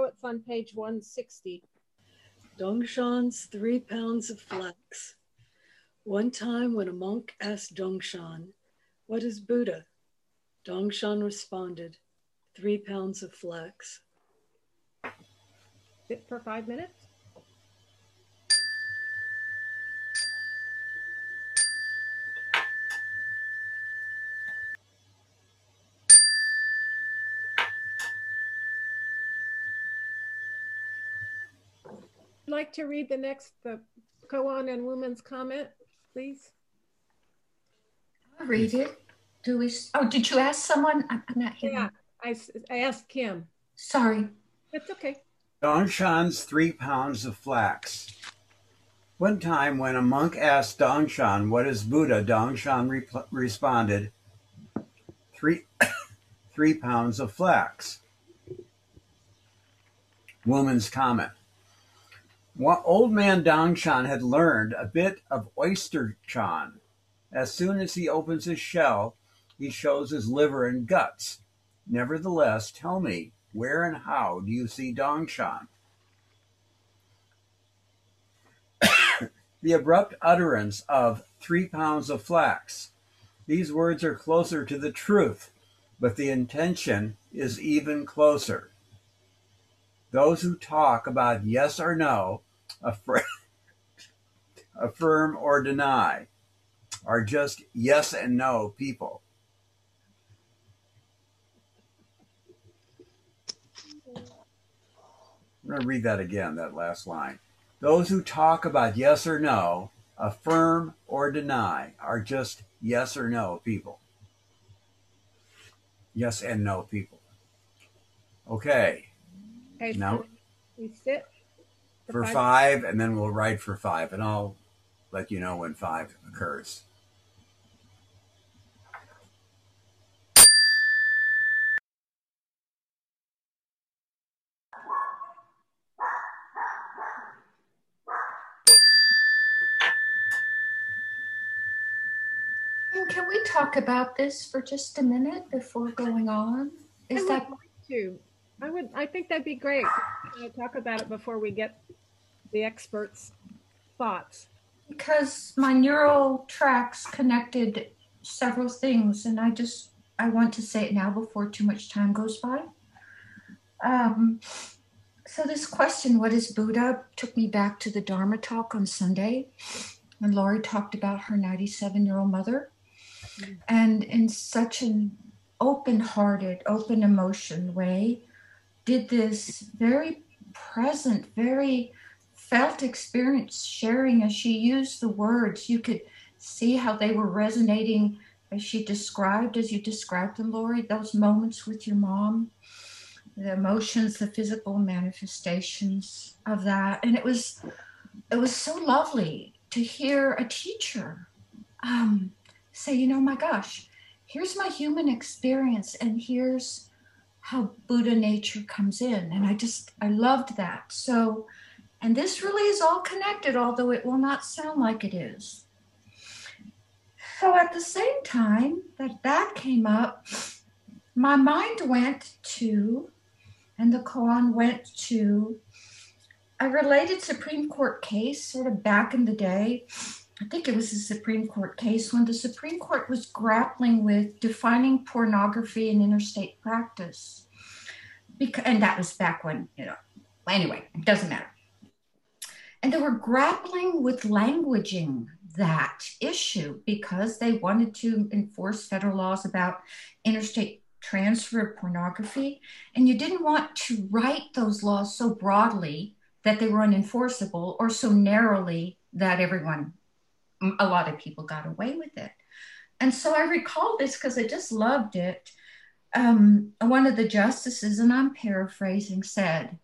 Oh, it's on page 160. Dongshan's three pounds of flax. One time when a monk asked Dongshan, What is Buddha? Dongshan responded, Three pounds of flax. Fit for five minutes? Like to read the next, the koan and Wumen's comment, please? I'll read it. Do we? Oh, did you ask someone? I'm not here. Yeah, I, I asked Kim. Sorry. That's okay. Dongshan's three pounds of flax. One time, when a monk asked Dongshan, What is Buddha? Dongshan re- responded, Three, three pounds of flax. Wumen's comment. Old man Dongshan had learned a bit of oyster chan. As soon as he opens his shell, he shows his liver and guts. Nevertheless, tell me, where and how do you see Dongshan? the abrupt utterance of three pounds of flax. These words are closer to the truth, but the intention is even closer. Those who talk about yes or no affirm, affirm or deny are just yes and no people. I'm going to read that again, that last line. Those who talk about yes or no, affirm or deny, are just yes or no people. Yes and no people. Okay. Okay, now we sit for five. five, and then we'll write for five, and I'll let you know when five occurs. Can we talk about this for just a minute before going on? Is I that like to? I would. I think that'd be great. To talk about it before we get the experts' thoughts? Because my neural tracks connected several things, and I just I want to say it now before too much time goes by. Um, so this question, "What is Buddha?" took me back to the Dharma talk on Sunday, when Laurie talked about her 97-year-old mother, mm-hmm. and in such an open-hearted, open emotion way, did this very present, very felt experience sharing as she used the words. You could see how they were resonating as she described, as you described them, Lori, those moments with your mom, the emotions, the physical manifestations of that. And it was it was so lovely to hear a teacher um, say, you know, my gosh, here's my human experience and here's how Buddha nature comes in. And I just I loved that. So and this really is all connected, although it will not sound like it is. So at the same time that that came up, my mind went to, and the koan went to, a related Supreme Court case, sort of back in the day. I think it was a Supreme Court case when the Supreme Court was grappling with defining pornography in interstate practice. Because, and that was back when, you know, anyway, it doesn't matter. And they were grappling with languaging that issue because they wanted to enforce federal laws about interstate transfer of pornography. And you didn't want to write those laws so broadly that they were unenforceable or so narrowly that everyone, a lot of people got away with it. And so I recall this because I just loved it. Um, one of the justices, and I'm paraphrasing, said,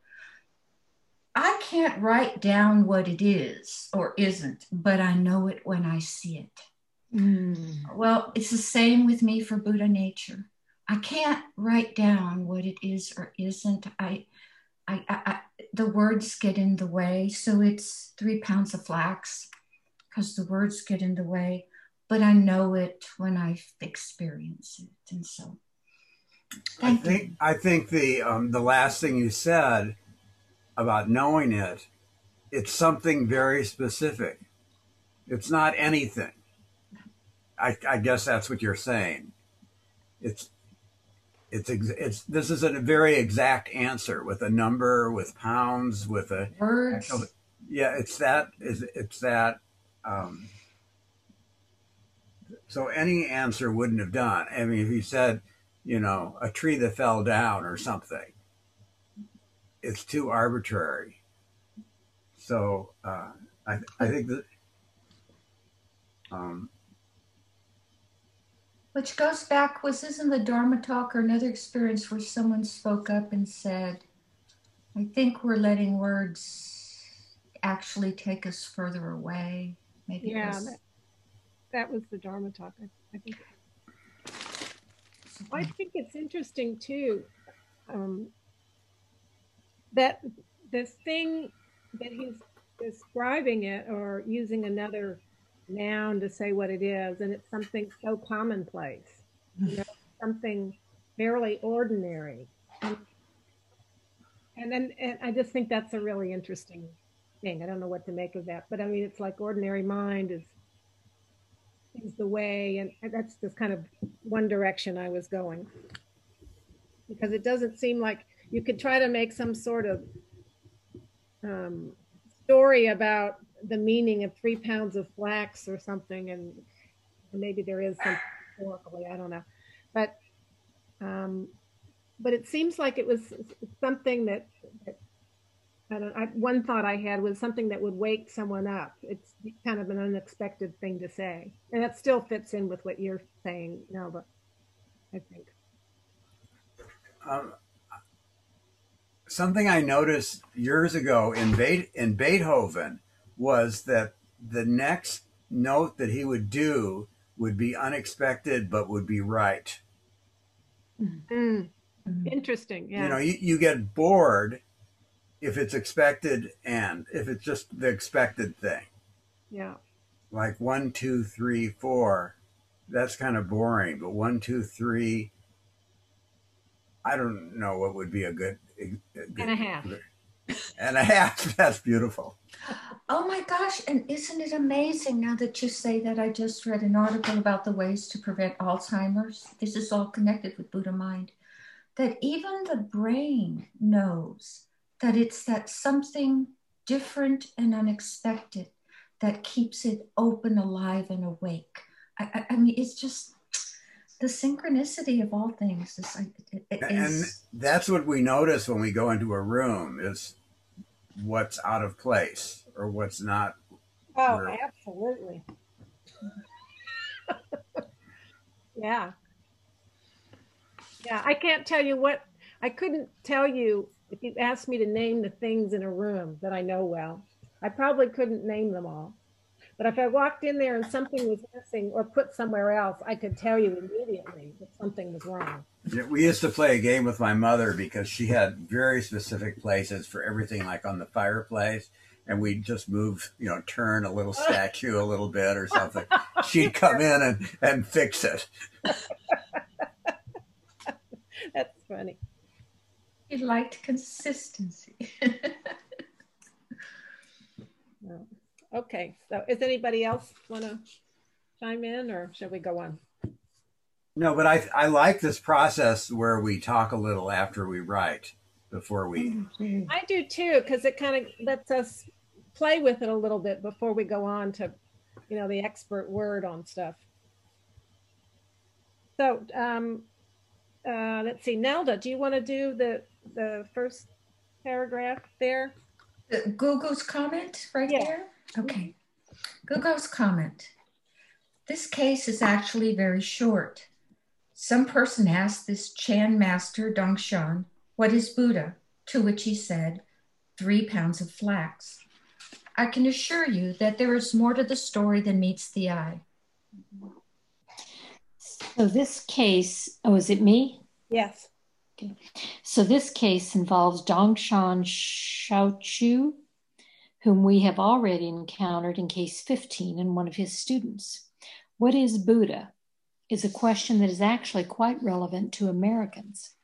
I can't write down what it is or isn't, but I know it when I see it. Mm. Well, it's the same with me for Buddha nature. I can't write down what it is or isn't. I, I, I, I the words get in the way. So it's three pounds of flax because the words get in the way, but I know it when I experience it. And so, I think, you. I think the, um, the last thing you said about knowing it, it's something very specific. It's not anything. I, I guess that's what you're saying. It's it's it's this is a very exact answer with a number, with pounds, with a Words. yeah. It's that is it's that. Um, so any answer wouldn't have done. I mean, if you said, you know, a tree that fell down or something, it's too arbitrary. So uh, I I think that. Um, Which goes back, was this in the Dharma talk or another experience where someone spoke up and said, I think we're letting words actually take us further away. Maybe Yeah, was- that, that was the Dharma talk. I, I think. I think it's interesting too um, that the thing that he's describing it or using another noun to say what it is, and it's something so commonplace, you know, something fairly ordinary. And, and then and I just think that's a really interesting I don't know what to make of that, but I mean, it's like ordinary mind is is the way, and that's just kind of one direction I was going. Because it doesn't seem like you could try to make some sort of um, story about the meaning of three pounds of flax or something, and maybe there is some historically, I don't know, but um, but it seems like it was something that, that I don't. I, one thought I had was something that would wake someone up. It's kind of an unexpected thing to say, and that still fits in with what you're saying, Nelda. I think. um, something I noticed years ago in, Be- in Beethoven was that the next note that he would do would be unexpected but would be right. Mm, Mhm. interesting. Yeah. You know, you, you get bored if it's expected and if it's just the expected thing. yeah. Like one, two, three, four, that's kind of boring. But one, two, three, I don't know what would be a good, a good And a half. And a half. That's beautiful. Oh my gosh, and isn't it amazing now that you say that? I just read an article about the ways to prevent Alzheimer's. This is all connected with Buddha mind. That even the brain knows that it's that something different and unexpected that keeps it open, alive, and awake. I, I, I mean, it's just the synchronicity of all things. Is, it- it And that's what we notice when we go into a room is what's out of place or what's not. Oh, Where- absolutely. yeah. Yeah, I can't tell you what, I couldn't tell you if you asked me to name the things in a room that I know well. I probably couldn't name them all. But if I walked in there and something was missing or put somewhere else, I could tell you immediately that something was wrong. Yeah, We used to play a game with my mother because she had very specific places for everything, like on the fireplace. And we'd just move, you know, turn a little statue a little bit or something. She'd come in and, and fix it. That's funny. He liked consistency. No. Okay, so is anybody else want to chime in or should we go on? No, but I, I like this process where we talk a little after we write before we. I do too, because it kind of lets us play with it a little bit before we go on to, you know, the expert word on stuff. So, um, uh, let's see, Nelda, do you want to do the the first paragraph there? Guo Gu's comment right Yeah. there? Okay. Guo Gu's comment. This case is actually very short. Some person asked this Chan master Dongshan, What is Buddha? To which he said, Three pounds of flax. I can assure you that there is more to the story than meets the eye. So this case, oh, is it me? Yes. So this case involves Dongshan Shouchu, whom we have already encountered in case 15 in one of his students. What is Buddha? Is a question that is actually quite relevant to Americans.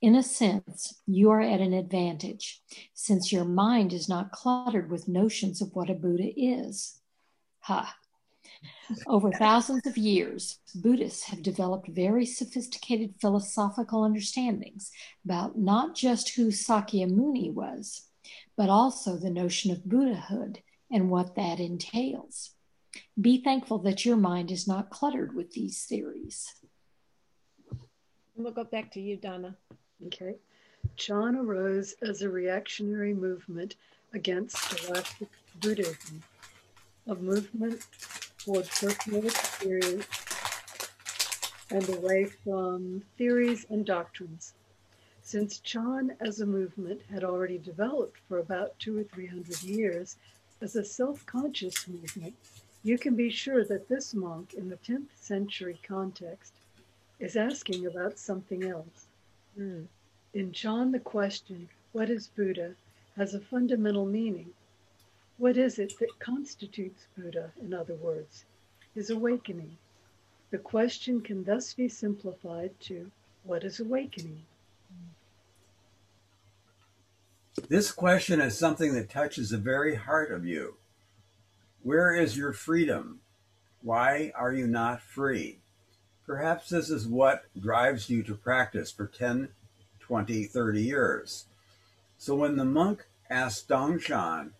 In a sense, you are at an advantage since your mind is not cluttered with notions of what a Buddha is. Ha! Over thousands of years, Buddhists have developed very sophisticated philosophical understandings about not just who Sakyamuni was, but also the notion of Buddhahood and what that entails. Be thankful that your mind is not cluttered with these theories. We'll go back to you, Donna. Okay. Chan arose as a reactionary movement against scholastic Buddhism, a movement toward personal experience and away from theories and doctrines. Since Chan as a movement had already developed for about two or three hundred years as a self conscious movement, you can be sure that this monk in the 10th century context is asking about something else. Mm. In Chan, the question, What is Buddha? has a fundamental meaning. What is it that constitutes Buddha, in other words? His awakening. The question can thus be simplified to What is awakening? This question is something that touches the very heart of you. Where is your freedom? Why are you not free? Perhaps this is what drives you to practice for 10, 20, 30 years. So when the monk asked Dongshan,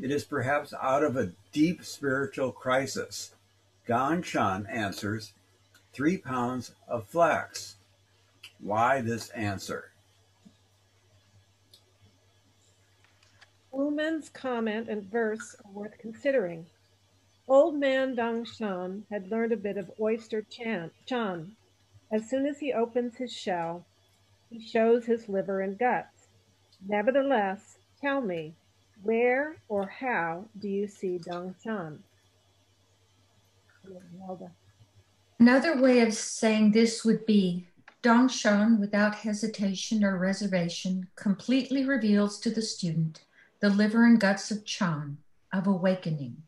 it is perhaps out of a deep spiritual crisis. Dongshan answers, three pounds of flax. Why this answer? Wumen's comment and verse are worth considering. Old man Dongshan had learned a bit of oyster chan. chan. As soon as he opens his shell, he shows his liver and guts. Nevertheless, tell me, where or how do you see Dongshan? Another way of saying this would be Dongshan, without hesitation or reservation, completely reveals to the student the liver and guts of Chan, of awakening.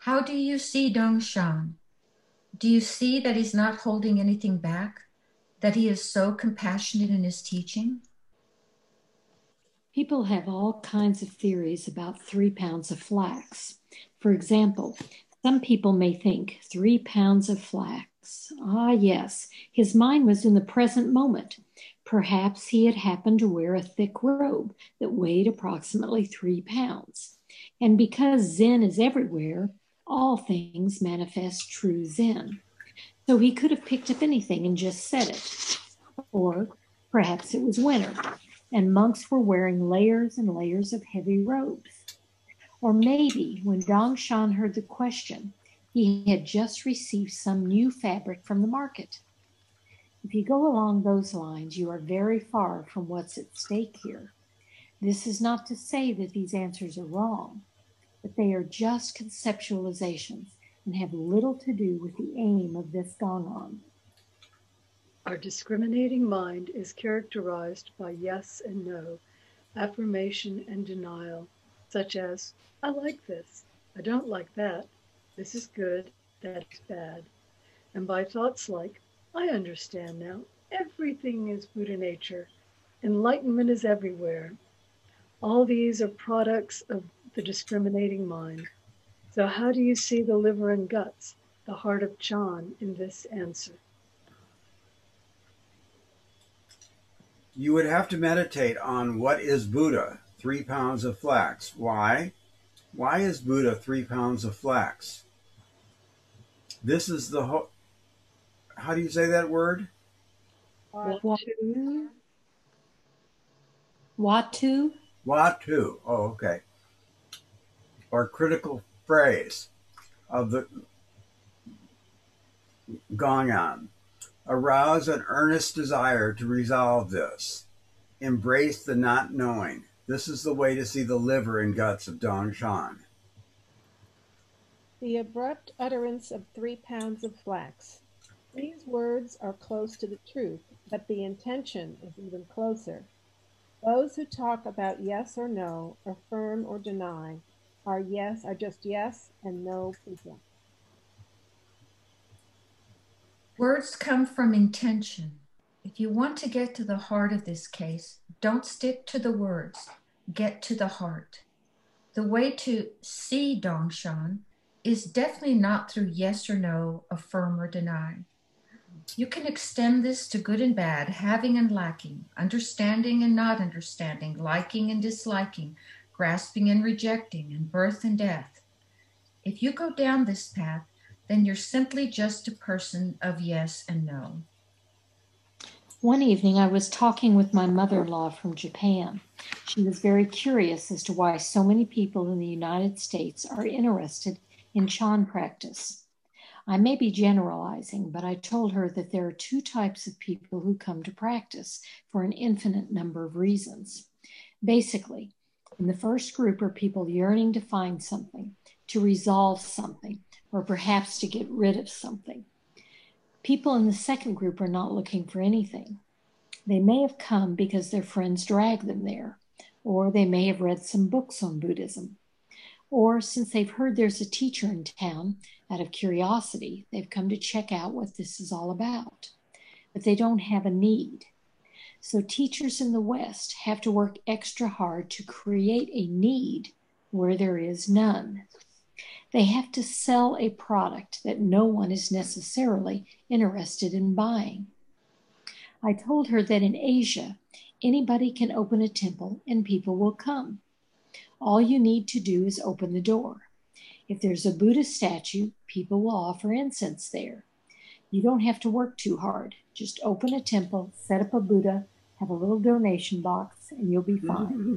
How do you see Dongshan? Do you see that he's not holding anything back? That he is so compassionate in his teaching? People have all kinds of theories about three pounds of flax. For example, some people may think three pounds of flax. Ah, yes, his mind was in the present moment. Perhaps he had happened to wear a thick robe that weighed approximately three pounds. And because Zen is everywhere, all things manifest true Zen. So he could have picked up anything and just said it. Or perhaps it was winter, and monks were wearing layers and layers of heavy robes. Or maybe when Dongshan heard the question, he had just received some new fabric from the market. If you go along those lines, you are very far from what's at stake here. This is not to say that these answers are wrong but they are just conceptualizations and have little to do with the aim of this gong'an. Our discriminating mind is characterized by yes and no, affirmation and denial, such as, I like this, I don't like that, this is good, that's bad, and by thoughts like, I understand now, everything is Buddha nature, enlightenment is everywhere. All these are products of the discriminating mind. So, how do you see the liver and guts, the heart of Chan, in this answer? You would have to meditate on what is Buddha, three pounds of flax. Why? Why is Buddha three pounds of flax? This is the whole. How do you say that word? huatou. huatou. huatou. Oh, okay or critical phrase of the gong'an. Arouse an earnest desire to resolve this. Embrace the not knowing. This is the way to see the liver and guts of Dongshan. The abrupt utterance of three pounds of flax. These words are close to the truth, but the intention is even closer. Those who talk about yes or no, affirm or deny, are yes are just yes and no people. Words come from intention. If you want to get to the heart of this case, don't stick to the words, get to the heart. The way to see Dongshan is definitely not through yes or no, affirm or deny. You can extend this to good and bad, having and lacking, understanding and not understanding, liking and disliking, grasping and rejecting, and birth and death. If you go down this path, then you're simply just a person of yes and no. One evening, I was talking with my mother in law from Japan. She was very curious as to why so many people in the United States are interested in Chan practice. I may be generalizing, but I told her that there are two types of people who come to practice for an infinite number of reasons. Basically, in the first group are people yearning to find something, to resolve something, or perhaps to get rid of something. People in the second group are not looking for anything. They may have come because their friends dragged them there, or they may have read some books on Buddhism. Or since they've heard there's a teacher in town, out of curiosity, they've come to check out what this is all about. But they don't have a need. So teachers in the West have to work extra hard to create a need where there is none. They have to sell a product that no one is necessarily interested in buying. I told her that in Asia, anybody can open a temple and people will come. All you need to do is open the door. If there's a Buddha statue, people will offer incense there. You don't have to work too hard. Just open a temple, set up a Buddha, have a little donation box, and you'll be fine. Mm-hmm.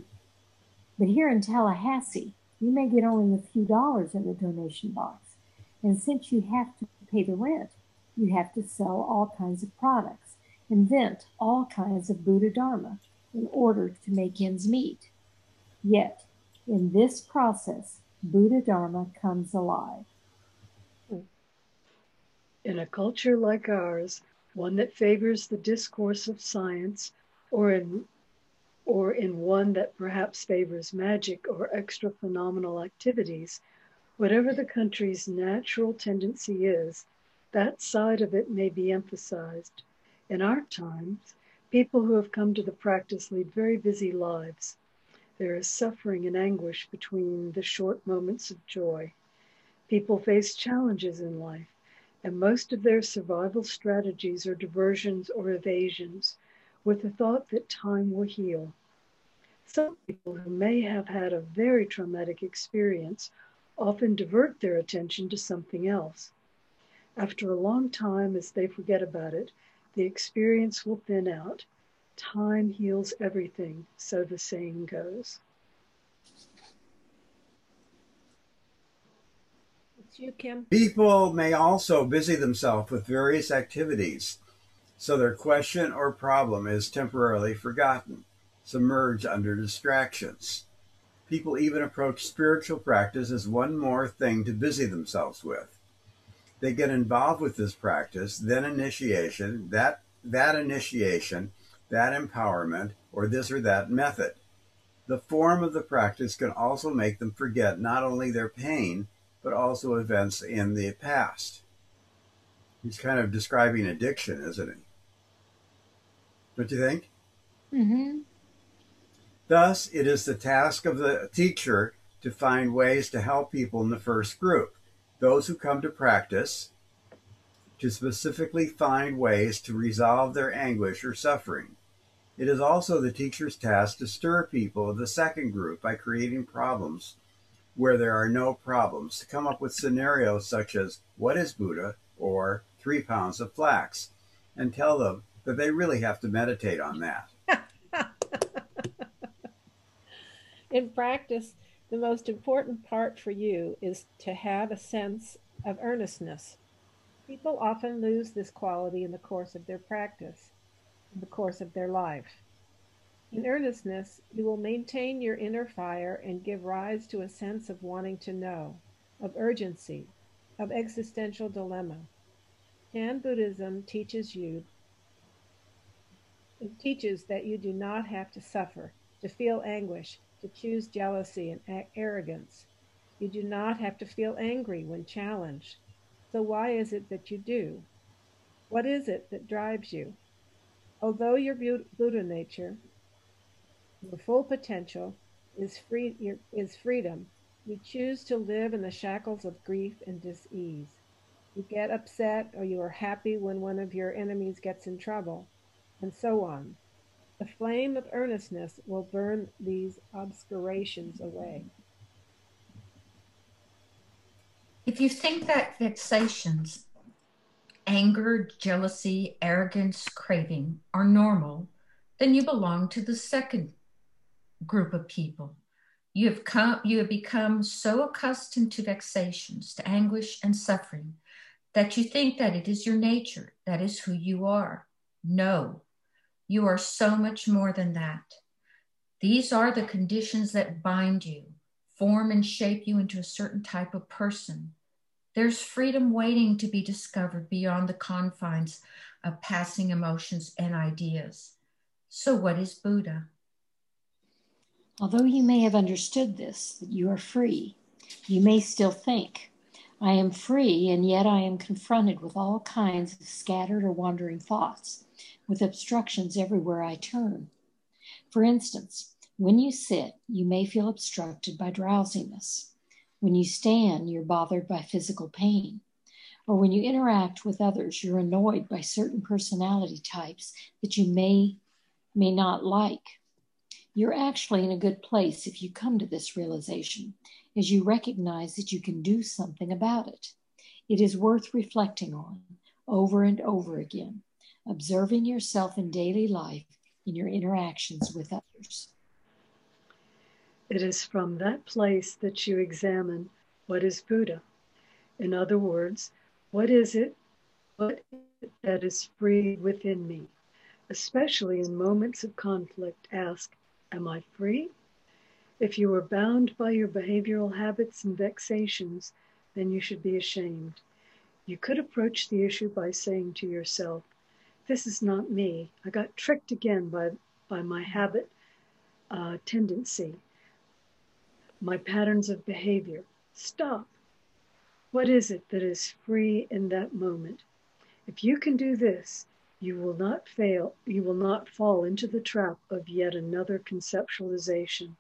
But here in Tallahassee, you may get only a few dollars in the donation box. And since you have to pay the rent, you have to sell all kinds of products, invent all kinds of Buddha Dharma in order to make ends meet. Yet, in this process, Buddha Dharma comes alive. In a culture like ours, one that favors the discourse of science, or in or in one that perhaps favors magic or extra phenomenal activities, whatever the country's natural tendency is, that side of it may be emphasized. In our times, people who have come to the practice lead very busy lives. There is suffering and anguish between the short moments of joy. People face challenges in life, and most of their survival strategies are diversions or evasions with the thought that time will heal. Some people who may have had a very traumatic experience often divert their attention to something else. After a long time, as they forget about it, the experience will thin out. Time heals everything, so the saying goes. It's you, Kim. People may also busy themselves with various activities so their question or problem is temporarily forgotten, submerged under distractions. People even approach spiritual practice as one more thing to busy themselves with. They get involved with this practice, then initiation, that that initiation, that empowerment, or this or that method. The form of the practice can also make them forget not only their pain, but also events in the past. He's kind of describing addiction, isn't he? Don't you think? Mm-hmm. Thus, it is the task of the teacher to find ways to help people in the first group, those who come to practice, to specifically find ways to resolve their anguish or suffering. It is also the teacher's task to stir people of the second group by creating problems where there are no problems, to come up with scenarios such as, What is Buddha? or Three pounds of flax, and tell them that they really have to meditate on that. In practice, the most important part for you is to have a sense of earnestness. People often lose this quality in the course of their practice, in the course of their life. In earnestness, you will maintain your inner fire and give rise to a sense of wanting to know, of urgency, of existential dilemma. Chan Buddhism teaches you it teaches that you do not have to suffer, to feel anguish, to choose jealousy and arrogance. You do not have to feel angry when challenged. So why is it that you do? What is it that drives you? Although your Buddha nature, your full potential, is free is freedom, you choose to live in the shackles of grief and dis-ease. You get upset or you are happy when one of your enemies gets in trouble, and so on. The flame of earnestness will burn these obscurations away. If you think that vexations, anger, jealousy, arrogance, craving are normal, then you belong to the second group of people. You have come you have become so accustomed to vexations, to anguish and suffering that you think that it is your nature, that is who you are. No, you are so much more than that. These are the conditions that bind you, form and shape you into a certain type of person. There's freedom waiting to be discovered beyond the confines of passing emotions and ideas. So, what is Buddha? Although you may have understood this, that you are free, you may still think, I am free, and yet I am confronted with all kinds of scattered or wandering thoughts with obstructions everywhere I turn. For instance, when you sit, you may feel obstructed by drowsiness. When you stand, you're bothered by physical pain. Or when you interact with others, you're annoyed by certain personality types that you may may not like. You're actually in a good place if you come to this realization, as you recognize that you can do something about it. It is worth reflecting on over and over again observing yourself in daily life in your interactions with others. It is from that place that you examine what is Buddha. In other words, what is it what that is free within me? Especially in moments of conflict, ask, Am I free? If you are bound by your behavioral habits and vexations, then you should be ashamed. You could approach the issue by saying to yourself, this is not me. I got tricked again by, by my habit uh, tendency, my patterns of behavior. Stop. What is it that is free in that moment? If you can do this, you will not fail, you will not fall into the trap of yet another conceptualization,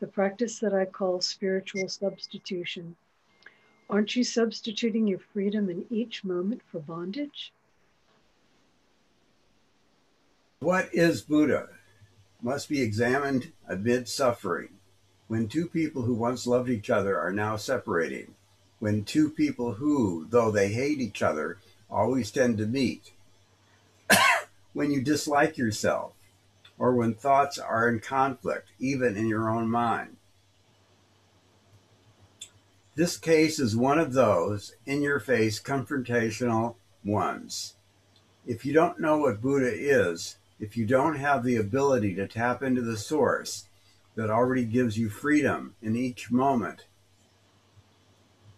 the practice that I call spiritual substitution. Aren't you substituting your freedom in each moment for bondage? What is Buddha? Must be examined amid suffering. When two people who once loved each other are now separating. When two people who, though they hate each other, always tend to meet. when you dislike yourself, or when thoughts are in conflict, even in your own mind. This case is one of those in your face confrontational ones. If you don't know what Buddha is, if you don't have the ability to tap into the source that already gives you freedom in each moment,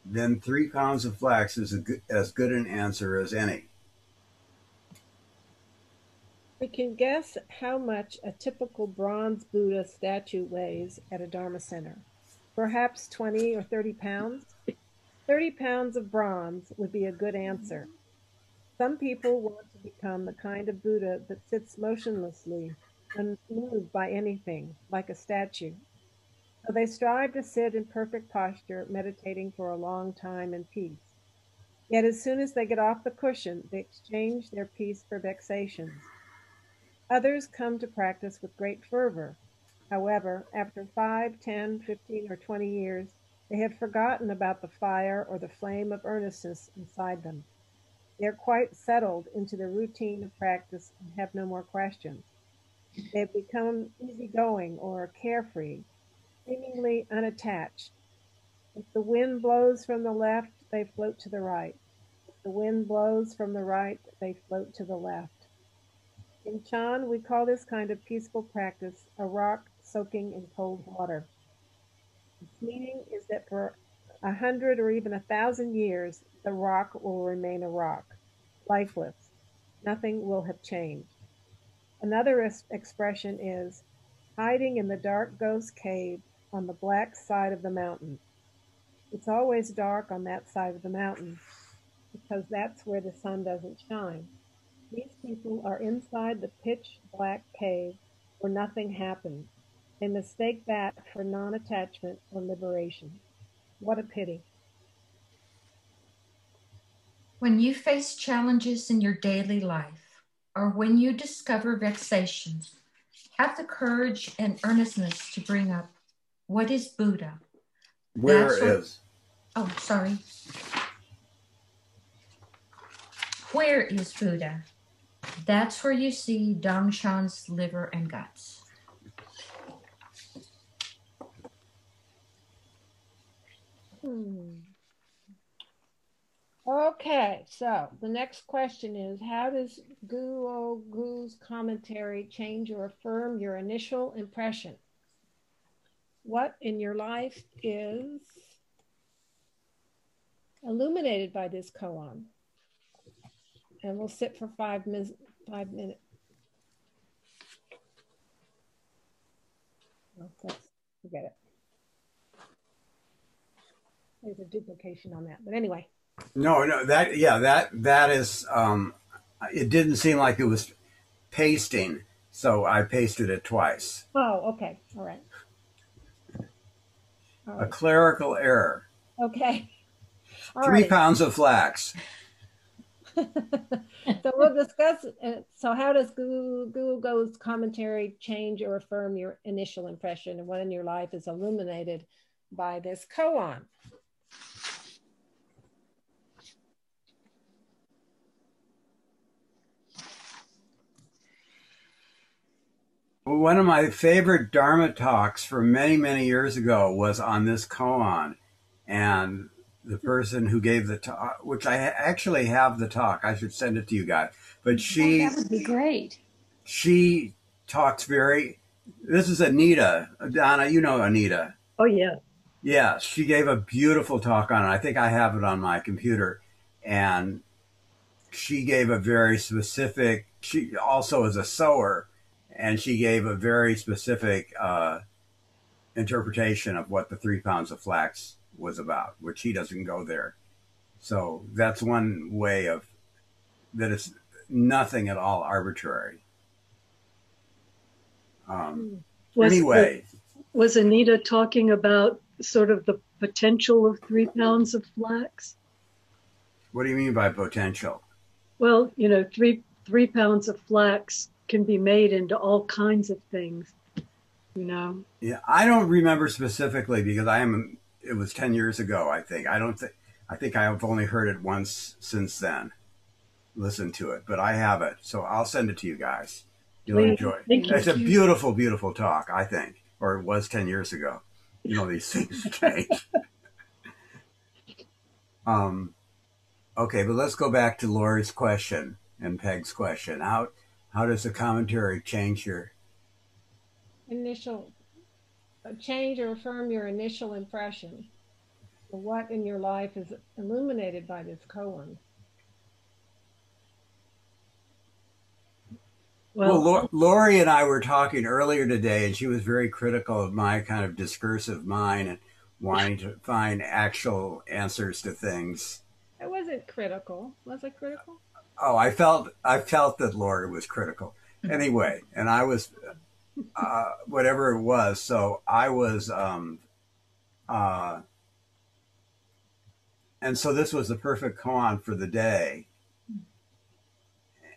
then three pounds of flax is good, as good an answer as any. We can guess how much a typical bronze Buddha statue weighs at a Dharma center. Perhaps 20 or 30 pounds? 30 pounds of bronze would be a good answer. Some people want become the kind of Buddha that sits motionlessly, unmoved by anything, like a statue. So they strive to sit in perfect posture, meditating for a long time in peace. Yet as soon as they get off the cushion, they exchange their peace for vexations. Others come to practice with great fervor. However, after five, ten, fifteen, or 20 years, they have forgotten about the fire or the flame of earnestness inside them. They're quite settled into the routine of practice and have no more questions. They've become easygoing or carefree, seemingly unattached. If the wind blows from the left, they float to the right. If the wind blows from the right, they float to the left. In Chan, we call this kind of peaceful practice a rock soaking in cold water. Its meaning is that for a hundred or even a thousand years, the rock will remain a rock, lifeless. Nothing will have changed. Another expression is hiding in the dark ghost cave on the black side of the mountain. It's always dark on that side of the mountain because that's where the sun doesn't shine. These people are inside the pitch black cave where nothing happens. They mistake that for non attachment or liberation. What a pity. When you face challenges in your daily life, or when you discover vexations, have the courage and earnestness to bring up what is Buddha? Where That's what- is? Oh, sorry. Where is Buddha? That's where you see Dongshan's liver and guts. Hmm. Okay, so the next question is How does Guo oh Gu's commentary change or affirm your initial impression? What in your life is illuminated by this koan? And we'll sit for five, mis- five minutes. No, that's, forget it. There's a duplication on that, but anyway. No, no, that yeah, that that is. Um, it didn't seem like it was pasting, so I pasted it twice. Oh, okay. All right. All A clerical error. Okay. All Three right. pounds of flax. so we'll discuss. Uh, so, how does Guo Gu, Google Go's commentary change or affirm your initial impression, and what in your life is illuminated by this koan? One of my favorite Dharma talks from many, many years ago was on this koan. And the person who gave the talk, which I actually have the talk, I should send it to you guys. But oh, she that would be great. she talks very. This is Anita. Donna, you know Anita. Oh, yeah. Yeah, she gave a beautiful talk on it. I think I have it on my computer. And she gave a very specific, she also is a sewer, and she gave a very specific uh, interpretation of what the three pounds of flax was about, which he doesn't go there. So that's one way of that it's nothing at all arbitrary. Um, Was, anyway, was Anita talking about sort of the potential of three pounds of flax? what do you mean by potential? Well, you know, three three pounds of flax can be made into all kinds of things. You know, Yeah, I don't remember specifically because I am. It was ten years ago, I think. I don't think. I think I've only heard it once since then. Listen to it, but I have it, so I'll send it to you guys. You'll Please. enjoy. Thank you. It's a beautiful, beautiful talk. I think, or it was ten years ago. You know, these things change. um, okay, but let's go back to Lori's question and Peg's question. How how does the commentary change your Initial uh, change or affirm your initial impression. What in your life is illuminated by this koan? well, Well, Lori and I were talking earlier today, and she was very critical of my kind of discursive mind and wanting to find actual answers to things. I wasn't critical. Was I critical? Oh, I felt I felt that Lori was critical anyway, and I was uh, whatever it was. So I was, um, uh, and so this was the perfect koan for the day,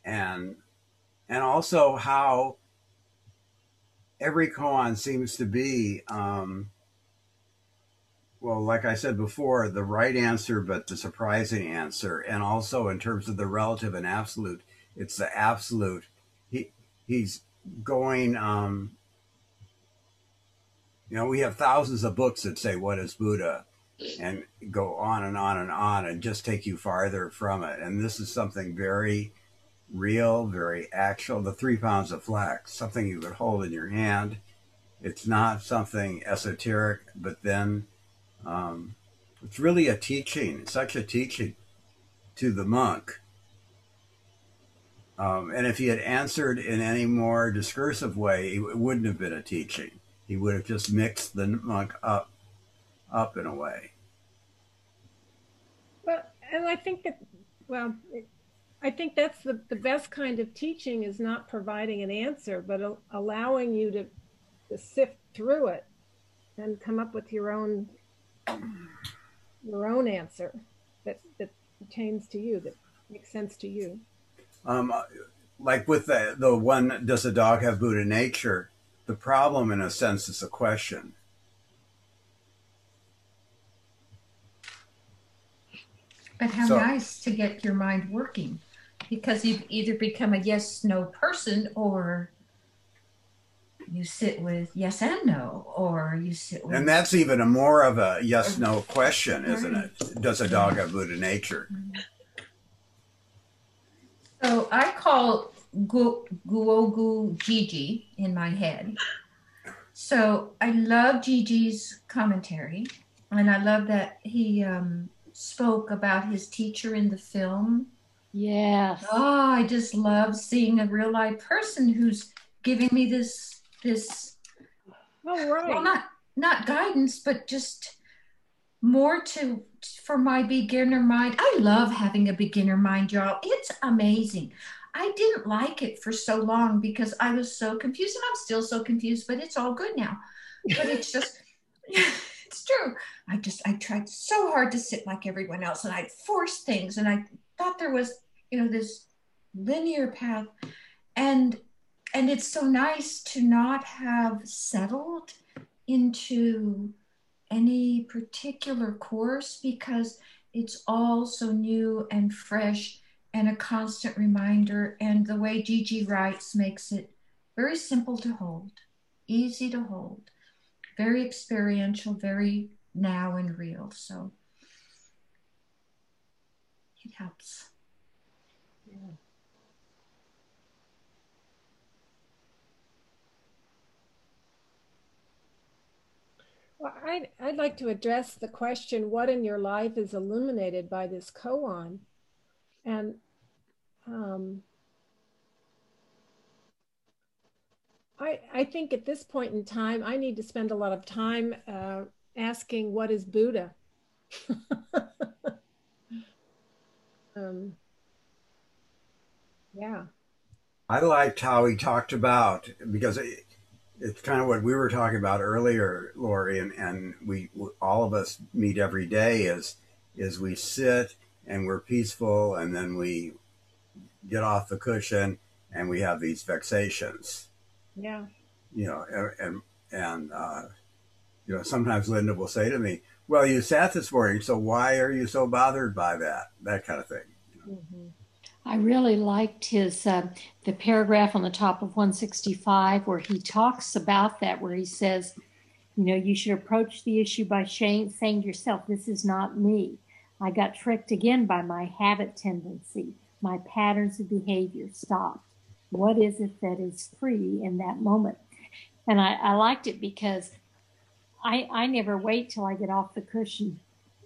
and and also how every koan seems to be. Um, well, like I said before, the right answer, but the surprising answer, and also in terms of the relative and absolute, it's the absolute. He he's going. Um, you know, we have thousands of books that say what is Buddha, and go on and on and on, and just take you farther from it. And this is something very real, very actual. The three pounds of flax, something you could hold in your hand. It's not something esoteric, but then um, it's really a teaching, such a teaching to the monk. Um, and if he had answered in any more discursive way, it wouldn't have been a teaching. He would have just mixed the monk up, up in a way. Well, and I think that, well, I think that's the, the best kind of teaching is not providing an answer, but a, allowing you to, to sift through it and come up with your own your own answer that that pertains to you, that makes sense to you. Um, like with the the one, does a dog have Buddha nature? The problem, in a sense, is a question. But how So- nice to get your mind working because you've either become a yes no person or you sit with yes and no or you sit with And that's even a more of a yes no question, isn't it? Does a dog have Buddha nature? So I call Gu- Guo Gu Gigi in my head. So I love Gigi's commentary, and I love that he um, spoke about his teacher in the film. Yes. Oh, I just love seeing a real life person who's giving me this this Oh, well not not guidance but just more to for my beginner mind. I love having a beginner mind y'all. It's amazing. I didn't like it for so long because i was so confused and i'm still so confused but it's all good now. But it's just it's true. I just i tried so hard to sit like everyone else and i forced things and i thought there was you know this linear path. And and it's so nice to not have settled into any particular course because it's all so new and fresh and a constant reminder. And the way Gigi writes makes it very simple to hold easy to hold very experiential very now and real. So it helps Well, I'd, I'd like to address the question what in your life is illuminated by this koan? And um, I, I think at this point in time, I need to spend a lot of time uh, asking what is Buddha? um, yeah. I liked how he talked about because it's kind of what we were talking about earlier, Lori, and, and we all of us meet every day is is we sit and we're peaceful, and then we get off the cushion and we have these vexations, Yeah. you know, and and uh, you know sometimes Linda will say to me, "Well, you sat this morning, so why are you so bothered by that?" That kind of thing. hmm I really liked his uh, the paragraph on the top of 165 where he talks about that, where he says, you know, you should approach the issue by saying, to yourself, "This is not me. I got tricked again by my habit tendency, my patterns of behavior. Stop. What is it that is free in that moment?" And I, I liked it because I I never wait till I get off the cushion,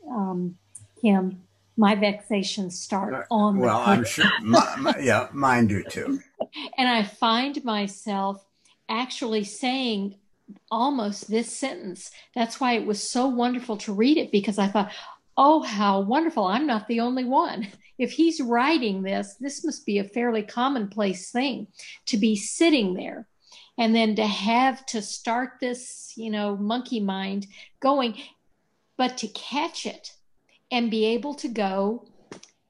um, Kim. My vexations start uh, on the Well. I'm sure, my, my, yeah, mine do too. And I find myself actually saying almost this sentence. That's why it was so wonderful to read it because I thought, oh, how wonderful. I'm not the only one. If he's writing this, this must be a fairly commonplace thing to be sitting there and then to have to start this, you know, monkey mind going, but to catch it and be able to go,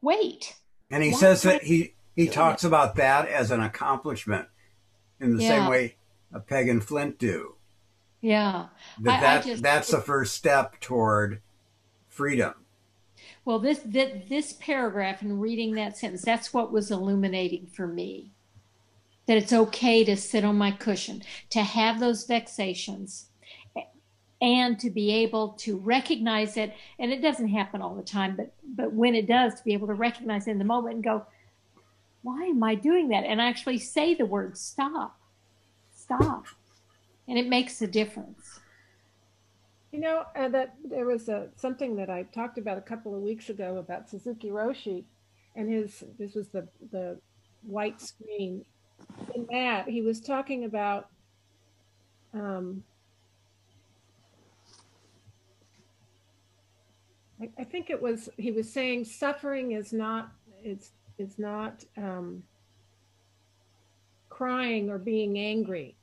wait. And he Why says that he he talks about that as an accomplishment in the Yeah. same way a Peg and Flint do. Yeah. That, I- I just- that's the first step toward freedom. Well, this this, this paragraph and reading that sentence, that's what was illuminating for me. That it's okay to sit on my cushion, to have those vexations, and to be able to recognize it. And it doesn't happen all the time, but but when it does, to be able to recognize in the moment and go, "Why am I doing that?" And actually say the word "stop," stop, and it makes a difference. You know uh, that there was a something that I talked about a couple of weeks ago about Suzuki Roshi, and his this was the the white screen. In that he was talking about um, I, think it was he was saying suffering is not it's is not um, crying or being angry.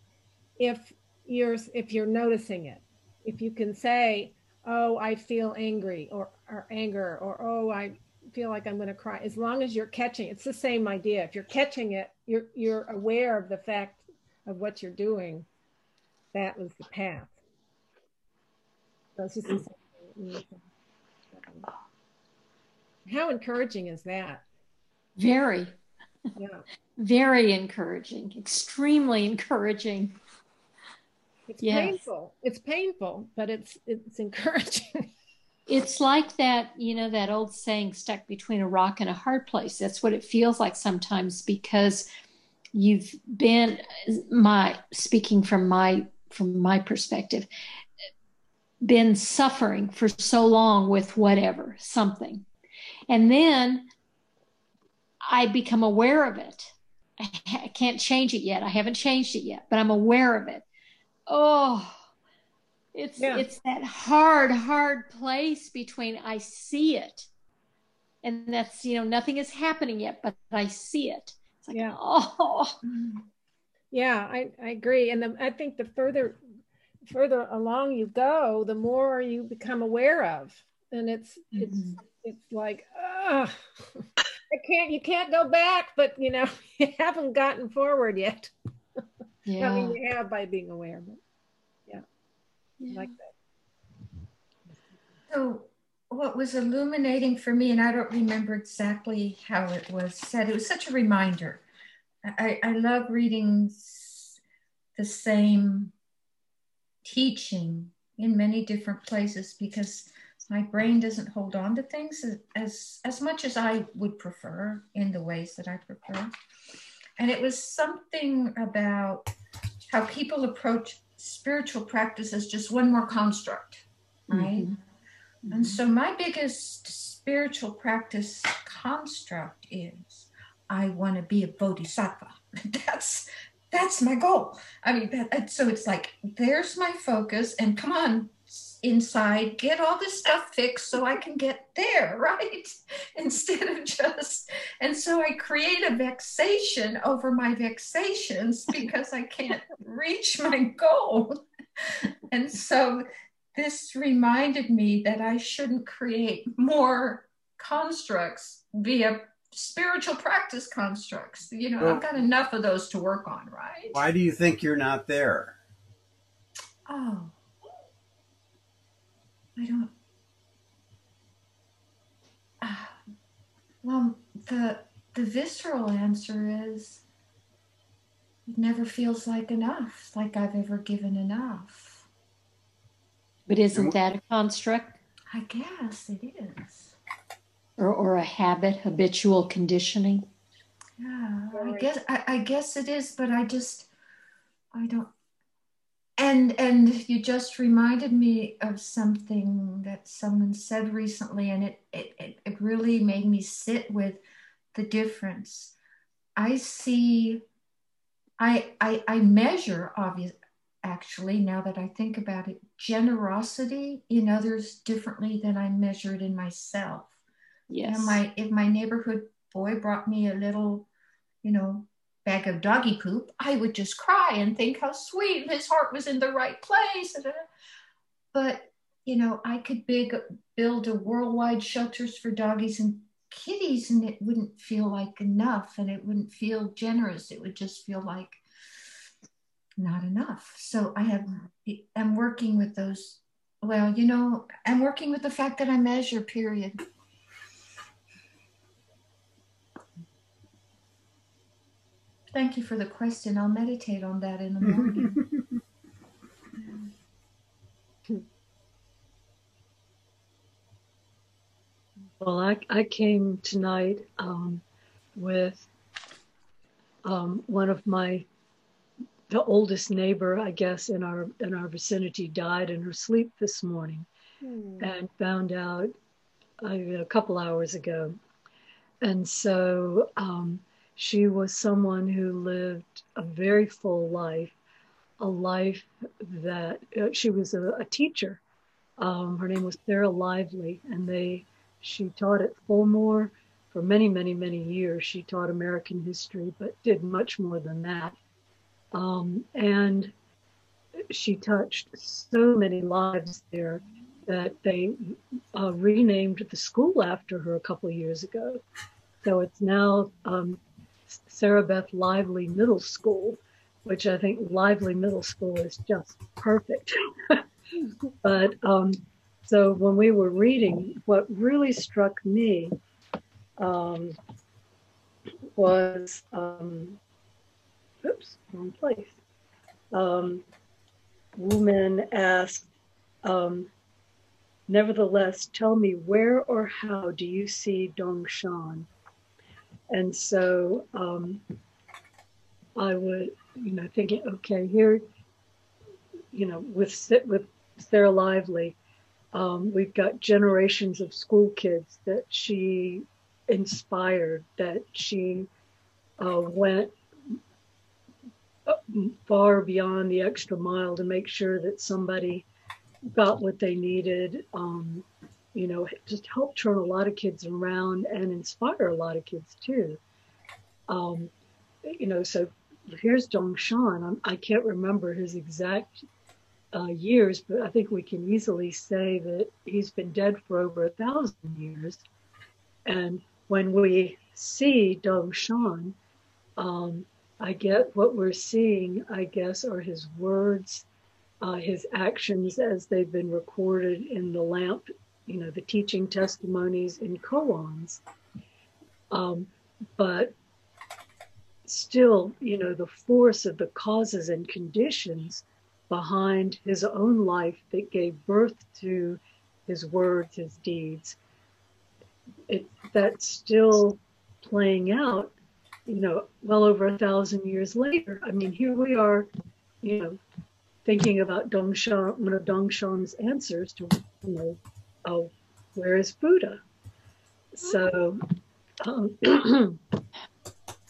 If you're if you're noticing it, if you can say, "Oh, I feel angry," or or anger, or "Oh, I feel like I'm going to cry," as long as you're catching, it's the same idea. If you're catching it, you're you're aware of the fact of what you're doing. That was the path. It's just the same. How encouraging is that? Very. Yeah. Very encouraging. Extremely encouraging. It's Yes. painful. It's painful, but it's it's encouraging. It's like that, you know, that old saying stuck between a rock and a hard place. That's what it feels like sometimes because you've been my speaking from my from my perspective been suffering for so long with whatever something and then i become aware of it I, I can't change it yet i haven't changed it yet but i'm aware of it oh it's Yeah. it's that hard hard place between i see it and that's you know nothing is happening yet but i see it it's like Yeah. oh Yeah, I, I agree. And the, I think the further further along you go, the more you become aware of. And it's it's Mhm. It's like, I can't you can't go back, but you know, you haven't gotten forward yet. Yeah. I mean you have by being aware, but yeah. I like that. So, what was illuminating for me, and I don't remember exactly how it was said, it was such a reminder. I, I love reading the same teaching in many different places because my brain doesn't hold on to things as, as, as much as I would prefer in the ways that I prefer. And it was something about how people approach spiritual practice as just one more construct, right? Mhm. And so my biggest spiritual practice construct is I want to be a bodhisattva. That's that's my goal. I mean, that, so it's like there's my focus, and come on inside, get all this stuff fixed so I can get there, right? Instead of just, and so I create a vexation over my vexations because I can't reach my goal. And so this reminded me that I shouldn't create more constructs via spiritual practice constructs. You know, Well- I've got enough of those to work on, right? Why do you think you're not there? Oh, I don't. Ah, well, the the visceral answer is it never feels like enough, like I've ever given enough. But isn't that a construct I guess it is. or, or a habit, habitual conditioning? Yeah, I guess I, I guess it is, but I just I don't and and you just reminded me of something that someone said recently and it it, it, really made me sit with the difference. I see I I, I measure obviously actually now that I think about it generosity in others differently than I measure it in myself. Yes. And my if my neighborhood boy brought me a little, you know, bag of doggy poop, I would just cry and think how sweet his heart was in the right place. But you know, I could big, build a worldwide shelters for doggies and kitties, and it wouldn't feel like enough, and it wouldn't feel generous. It would just feel like not enough. So I have, I'm working with those. Well, you know, I'm working with the fact that I measure. Period. Thank you for the question. I'll meditate on that in the morning. Well, I, I came tonight um, with um, one of my the oldest neighbor, I guess, in our in our vicinity died in her sleep this morning, and found out uh, a couple hours ago, and so um, she was someone who lived a very full life, a life that uh, she was a, a teacher. Um, her name was Sarah Lively, and they she taught at Fulmore for many, many, many years. She taught American history, but did much more than that. Um, and she touched so many lives there that they uh, renamed the school after her a couple of years ago. So it's now um, Sarah Beth Lively Middle School, which I think Lively Middle School is just perfect. but um, so when we were reading, what really struck me um, was, um, oops, wrong place. Um, Wumen asked, um, Nevertheless, tell me where or how do you see Dongshan? And so um, I would, you know, thinking, okay, here, you know, with with Sarah Lively, um, we've got generations of school kids that she inspired, that she uh, went far beyond the extra mile to make sure that somebody got what they needed. Um, you know, just help turn a lot of kids around and inspire a lot of kids too. Um, you know, so here's Dongshan. I'm, I can not remember his exact uh, years, but I think we can easily say that he's been dead for over a thousand years. And when we see Dongshan, um, I get what we're seeing, I guess, are his words uh, his actions as they've been recorded in the lamp, you know, the teaching testimonies in koans. Um, but still, you know, the force of the causes and conditions behind his own life that gave birth to his words, his deeds, it, that's still playing out, you know, well over a thousand years later. I mean, here we are, you know, thinking about Dongshan, one of Dongshan's answers to, you know, oh, where is Buddha? So um,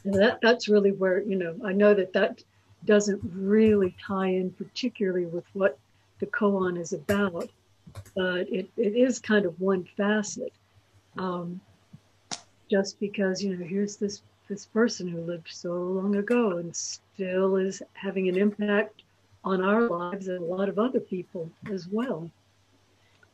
that that's really where you know I know that that doesn't really tie in particularly with what the koan is about, but it, it is kind of one facet. Um, just because you know here's this this person who lived so long ago and still is having an impact on our lives and a lot of other people as well.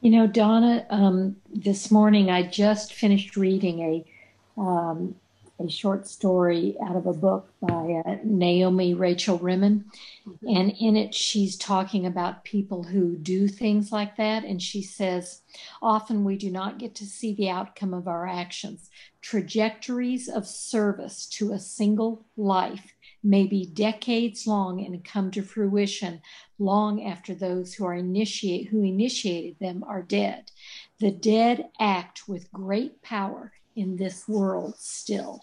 You know, Donna, um, this morning I just finished reading a um, a short story out of a book by uh, Naomi Rachel Remen. Mm-hmm. And in it, she's talking about people who do things like that. And she says, often we do not get to see the outcome of our actions. Trajectories of service to a single life may be decades long and come to fruition long after those who are initiate who initiated them are dead. The dead act with great power in this world still.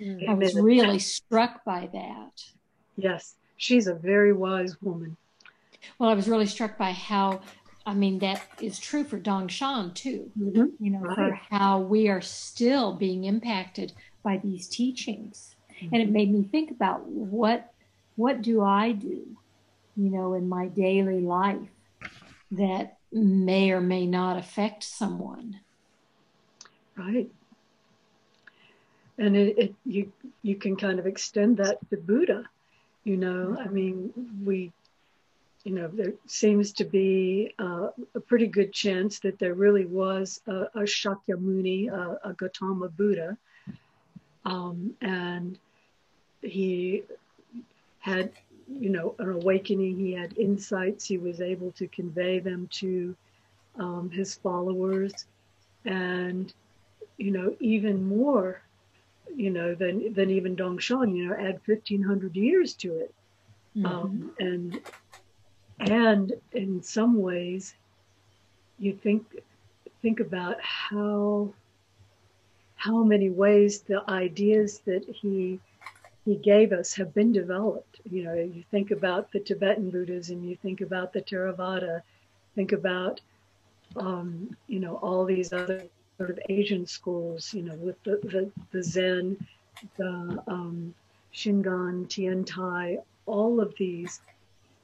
Mm. I was really struck by that. Yes, she's a very wise woman. Well, I was really struck by how, I mean, that is true for Dongshan too. Mm-hmm. You know, right. for how we are still being impacted by these teachings and it made me think about what what do I do, you know, in my daily life that may or may not affect someone. Right. And it, it you you can kind of extend that to Buddha. You know, I mean, we you know, there seems to be uh, a pretty good chance that there really was a, a Shakyamuni, a, a Gautama Buddha, um, and he had, you know, an awakening. He had insights. He was able to convey them to um, his followers, and you know, even more, you know, than than even Dongshan. You know, add fifteen hundred years to it, mm-hmm. um, and and in some ways, you think think about how how many ways the ideas that he he gave us have been developed. You know, you think about the Tibetan Buddhism, you think about the Theravada, think about, um, you know, all these other sort of Asian schools, you know, with the, the, the Zen, the um, Shingon, Tiantai, all of these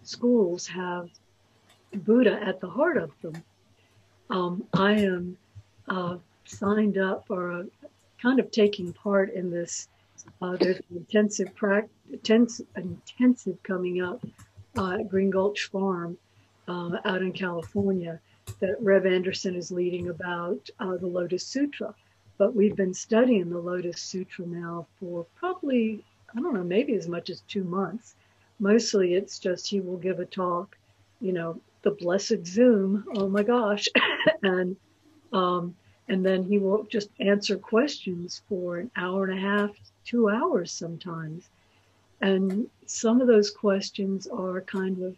schools have Buddha at the heart of them. Um, I am uh, signed up or a kind of taking part in this. Uh, there's an intensive intensive, intensive coming up uh, at Green Gulch Farm uh, out in California that Reb Anderson is leading about uh, the Lotus Sutra. But we've been studying the Lotus Sutra now for probably, I don't know, maybe as much as two months. Mostly it's just he will give a talk, you know, the blessed Zoom, oh my gosh. and um, and then he will just answer questions for an hour and a half, two hours sometimes. And some of those questions are kind of,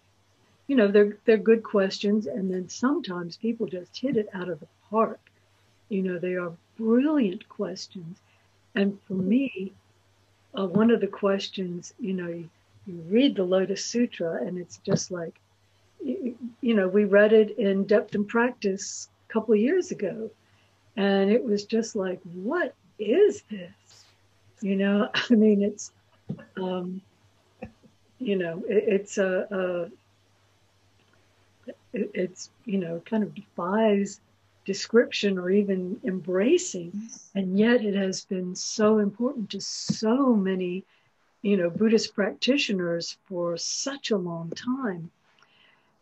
you know, they're they're good questions, and then sometimes people just hit it out of the park. You know, they are brilliant questions. And for me, uh, one of the questions, you know, you, you read the Lotus Sutra, and it's just like, you, you know, we read it in depth and practice a couple of years ago, and it was just like, what is this? You know, I mean, it's, um, you know, it, it's a, a it, it's you know kind of defies description or even embracing. And yet it has been so important to so many you know buddhist practitioners for such a long time.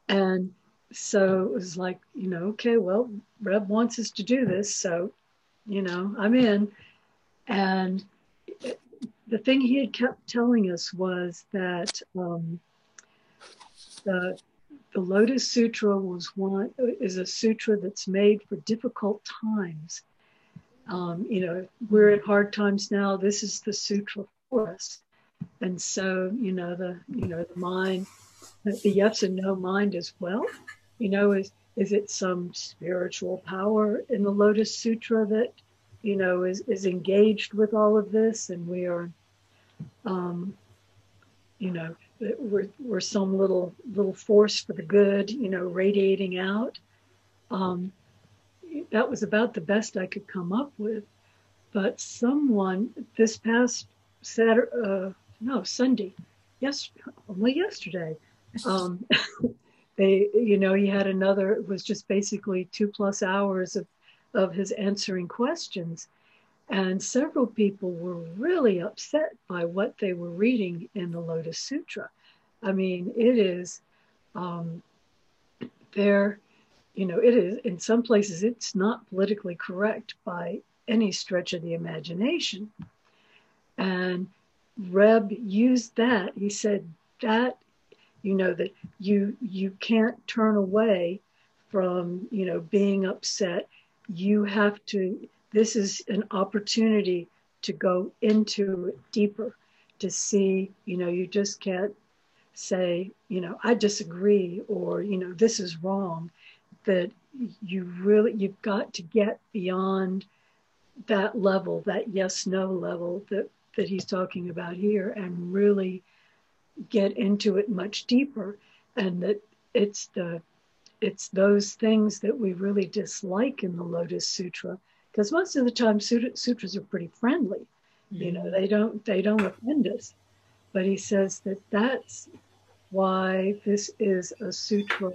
And so it was like you know okay well reb wants us to do this so you know i'm in. And the thing he had kept telling us was that um, the the Lotus Sutra was one is a sutra that's made for difficult times. Um, you know, we're at hard times now. This is the sutra for us, and so you know the you know the mind, the yes and no mind as well. You know, is is it some spiritual power in the Lotus Sutra that you know is is engaged with all of this, and we are, um, you know, we're, we're some little little force for the good, you know, radiating out. Um, that was about the best I could come up with. But someone this past Saturday, uh, no Sunday, yes, only yesterday, um, they, you know, he had another. It was just basically two plus hours of of his answering questions, and several people were really upset by what they were reading in the Lotus Sutra. I mean, it is um, there, you know, it is in some places it's not politically correct by any stretch of the imagination. And Reb used that. He said that, you know, that you you can't turn away from, you know, being upset. You have to this is an opportunity to go into it deeper to see you know you just can't say you know i disagree or you know this is wrong. That you really you've got to get beyond that level that yes no level that that he's talking about here and really get into it much deeper and that it's the it's those things that we really dislike in the lotus sutra because most of the time sutras are pretty friendly. Mm-hmm. you know they don't they don't offend us. But he says that that's why this is a sutra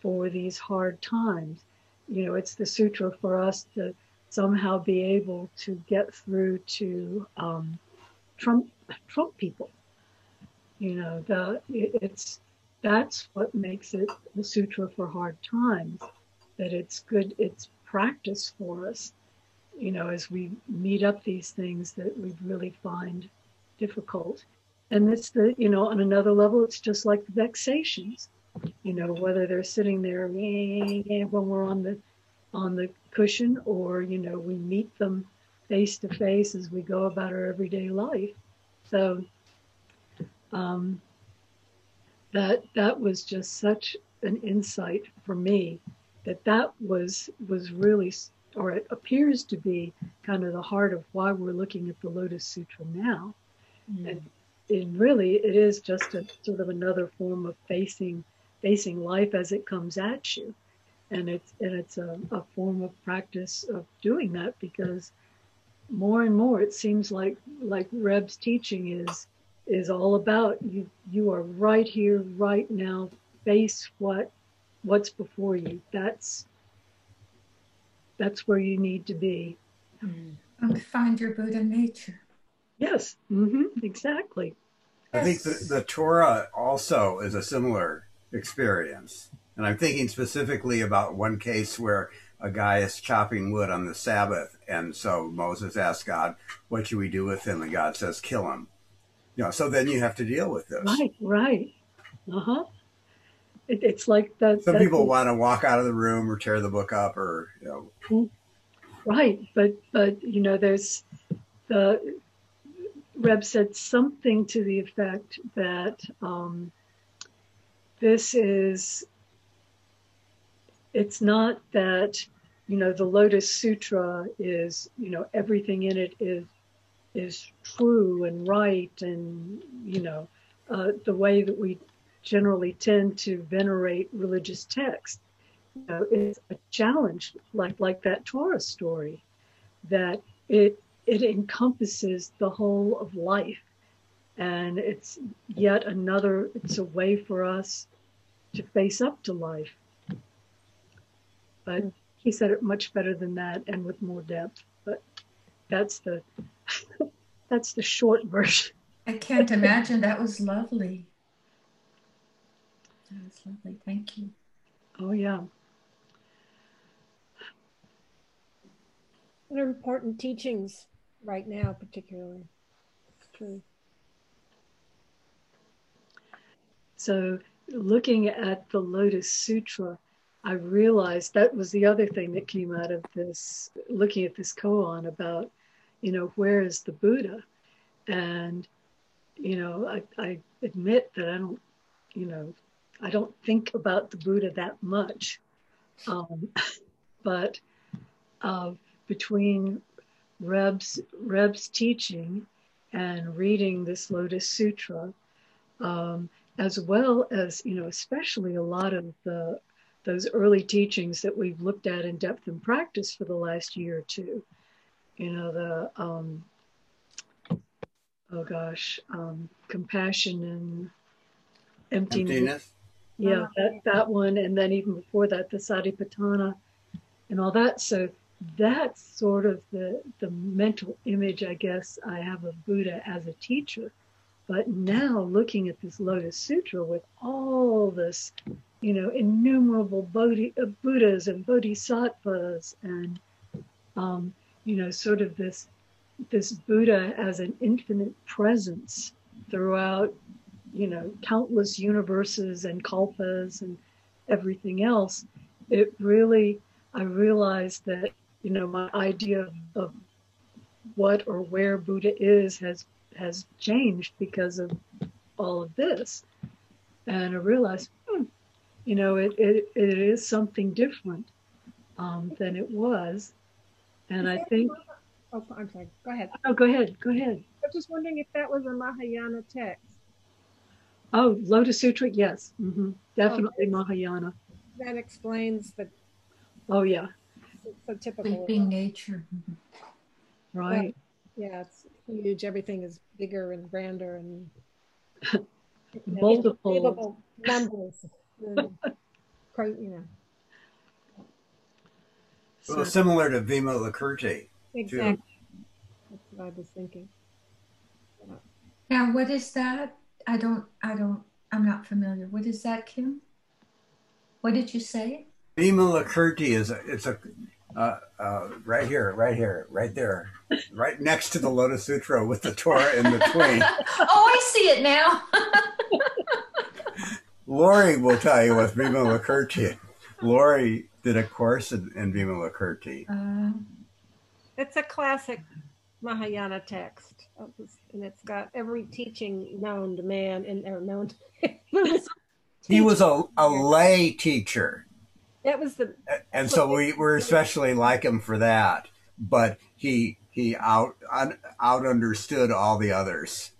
for these hard times. You know it's the sutra for us to somehow be able to get through to um, trump trump people. You know the it's that's what makes it the sutra for hard times that it's good it's practice for us, you know, as we meet up these things that we really find difficult. And it's the, you know, on another level, it's just like the vexations, you know, whether they're sitting there when we're on the on the cushion or, you know, we meet them face to face as we go about our everyday life. So um, that that was just such an insight for me that that was was really or it appears to be kind of the heart of why we're looking at the lotus sutra now mm. and it really it is just a sort of another form of facing facing life as it comes at you and it's and it's a, a form of practice of doing that because more and more it seems like like reb's teaching is is all about you you are right here right now face what what's before you. That's that's where you need to be. Mm. And find your Buddha nature. Yes, hmm exactly. I think the, the Torah also is a similar experience. And I'm thinking specifically about one case where a guy is chopping wood on the Sabbath. And so Moses asks God, What should we do with him? And God says, Kill him. You know, so then you have to deal with this. Right, right. Uh huh. It, it's like that. Some that- people want to walk out of the room or tear the book up or, you know, Right, but but you know, there's the Reb said something to the effect that um, this is. It's not that you know the Lotus Sutra is you know everything in it is is true and right and you know uh, the way that we generally tend to venerate religious texts you know, is a challenge, like like that Torah story, that it it encompasses the whole of life, and it's yet another. It's a way for us to face up to life. But he said it much better than that, and with more depth. But that's the that's the short version. I can't imagine. That was lovely. That was lovely. Thank you. Oh yeah. What are important teachings right now, particularly? It's true. So, looking at the Lotus Sutra, I realized that was the other thing that came out of this, looking at this koan about, you know, where is the Buddha? And, you know, I, I admit that I don't, you know, I don't think about the Buddha that much. Um, but uh, between Reb's, Reb's teaching and reading this Lotus Sutra, um, as well as you know especially a lot of the those early teachings that we've looked at in depth and practice for the last year or two you know the um, oh gosh um, compassion and emptiness, emptiness. yeah that, that one and then even before that the satipatthana and all that. So that's sort of the the mental image i guess i have of buddha as a teacher. But now looking at this Lotus Sutra with all this, you know, innumerable Bodhi, uh, Buddhas and Bodhisattvas and, um, you know, sort of this, this Buddha as an infinite presence throughout, you know, countless universes and kalpas and everything else, it really, I realized that, you know, my idea of what or where Buddha is has has changed because of all of this. And I realized, hmm, you know, it, it, it is something different um, than it was. And I think, Oh, I'm sorry. Go ahead. oh, go ahead, go ahead. I was just wondering if that was a Mahayana text. Oh, Lotus Sutra, yes, Mm-hmm. definitely Okay. Mahayana. That explains the Oh, yeah, so typical. of- Sleeping nature. right. Yeah, it's huge. Everything is bigger and grander and Multiple. numbers. and you know, Well, similar to Vimalakirti. exactly. That's what I was thinking. Now, what is that? I don't, I don't, I'm not familiar. What is that, Kim? What did you say? Vimalakirti is a, it's a uh, uh, right here, right here, right there, right next to the Lotus Sutra with the Torah in between. oh, I see it now. Lori will tell you what Vimalakirti. Lori did a course in, in Vima Lakirti. uh, It's a classic Mahayana text, and it's got every teaching known to man in there. Known. He was a, a lay teacher, That was the and so we were especially like him for that. But he he out un, out understood all the others.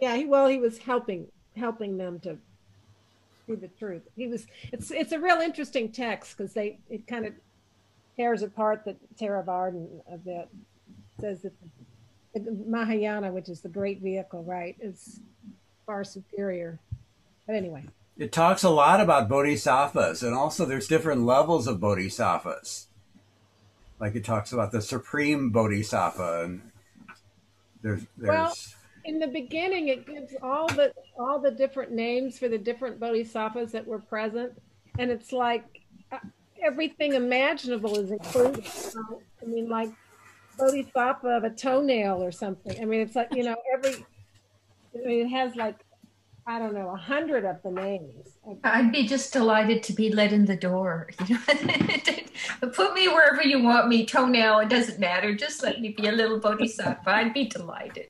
yeah. He, well, he was helping helping them to see the truth. He was. It's it's a real interesting text because they it kind of tears apart the Theravada a bit. Says that the Mahayana, which is the great vehicle, right, is far superior. But anyway, It talks a lot about bodhisattvas, and also there's different levels of bodhisattvas. like it talks about the supreme bodhisattva, and there's there's. Well, in the beginning, it gives all the all the different names for the different bodhisattvas that were present, and it's like uh, everything imaginable is included. I mean, like bodhisattva of a toenail or something. I mean, it's like you know every. I mean, it has like I don't know a hundred of the names. I'd be just delighted to be let in the door. You know, put me wherever you want me. Toenail, it doesn't matter. Just let me be a little bodhisattva. I'd be delighted.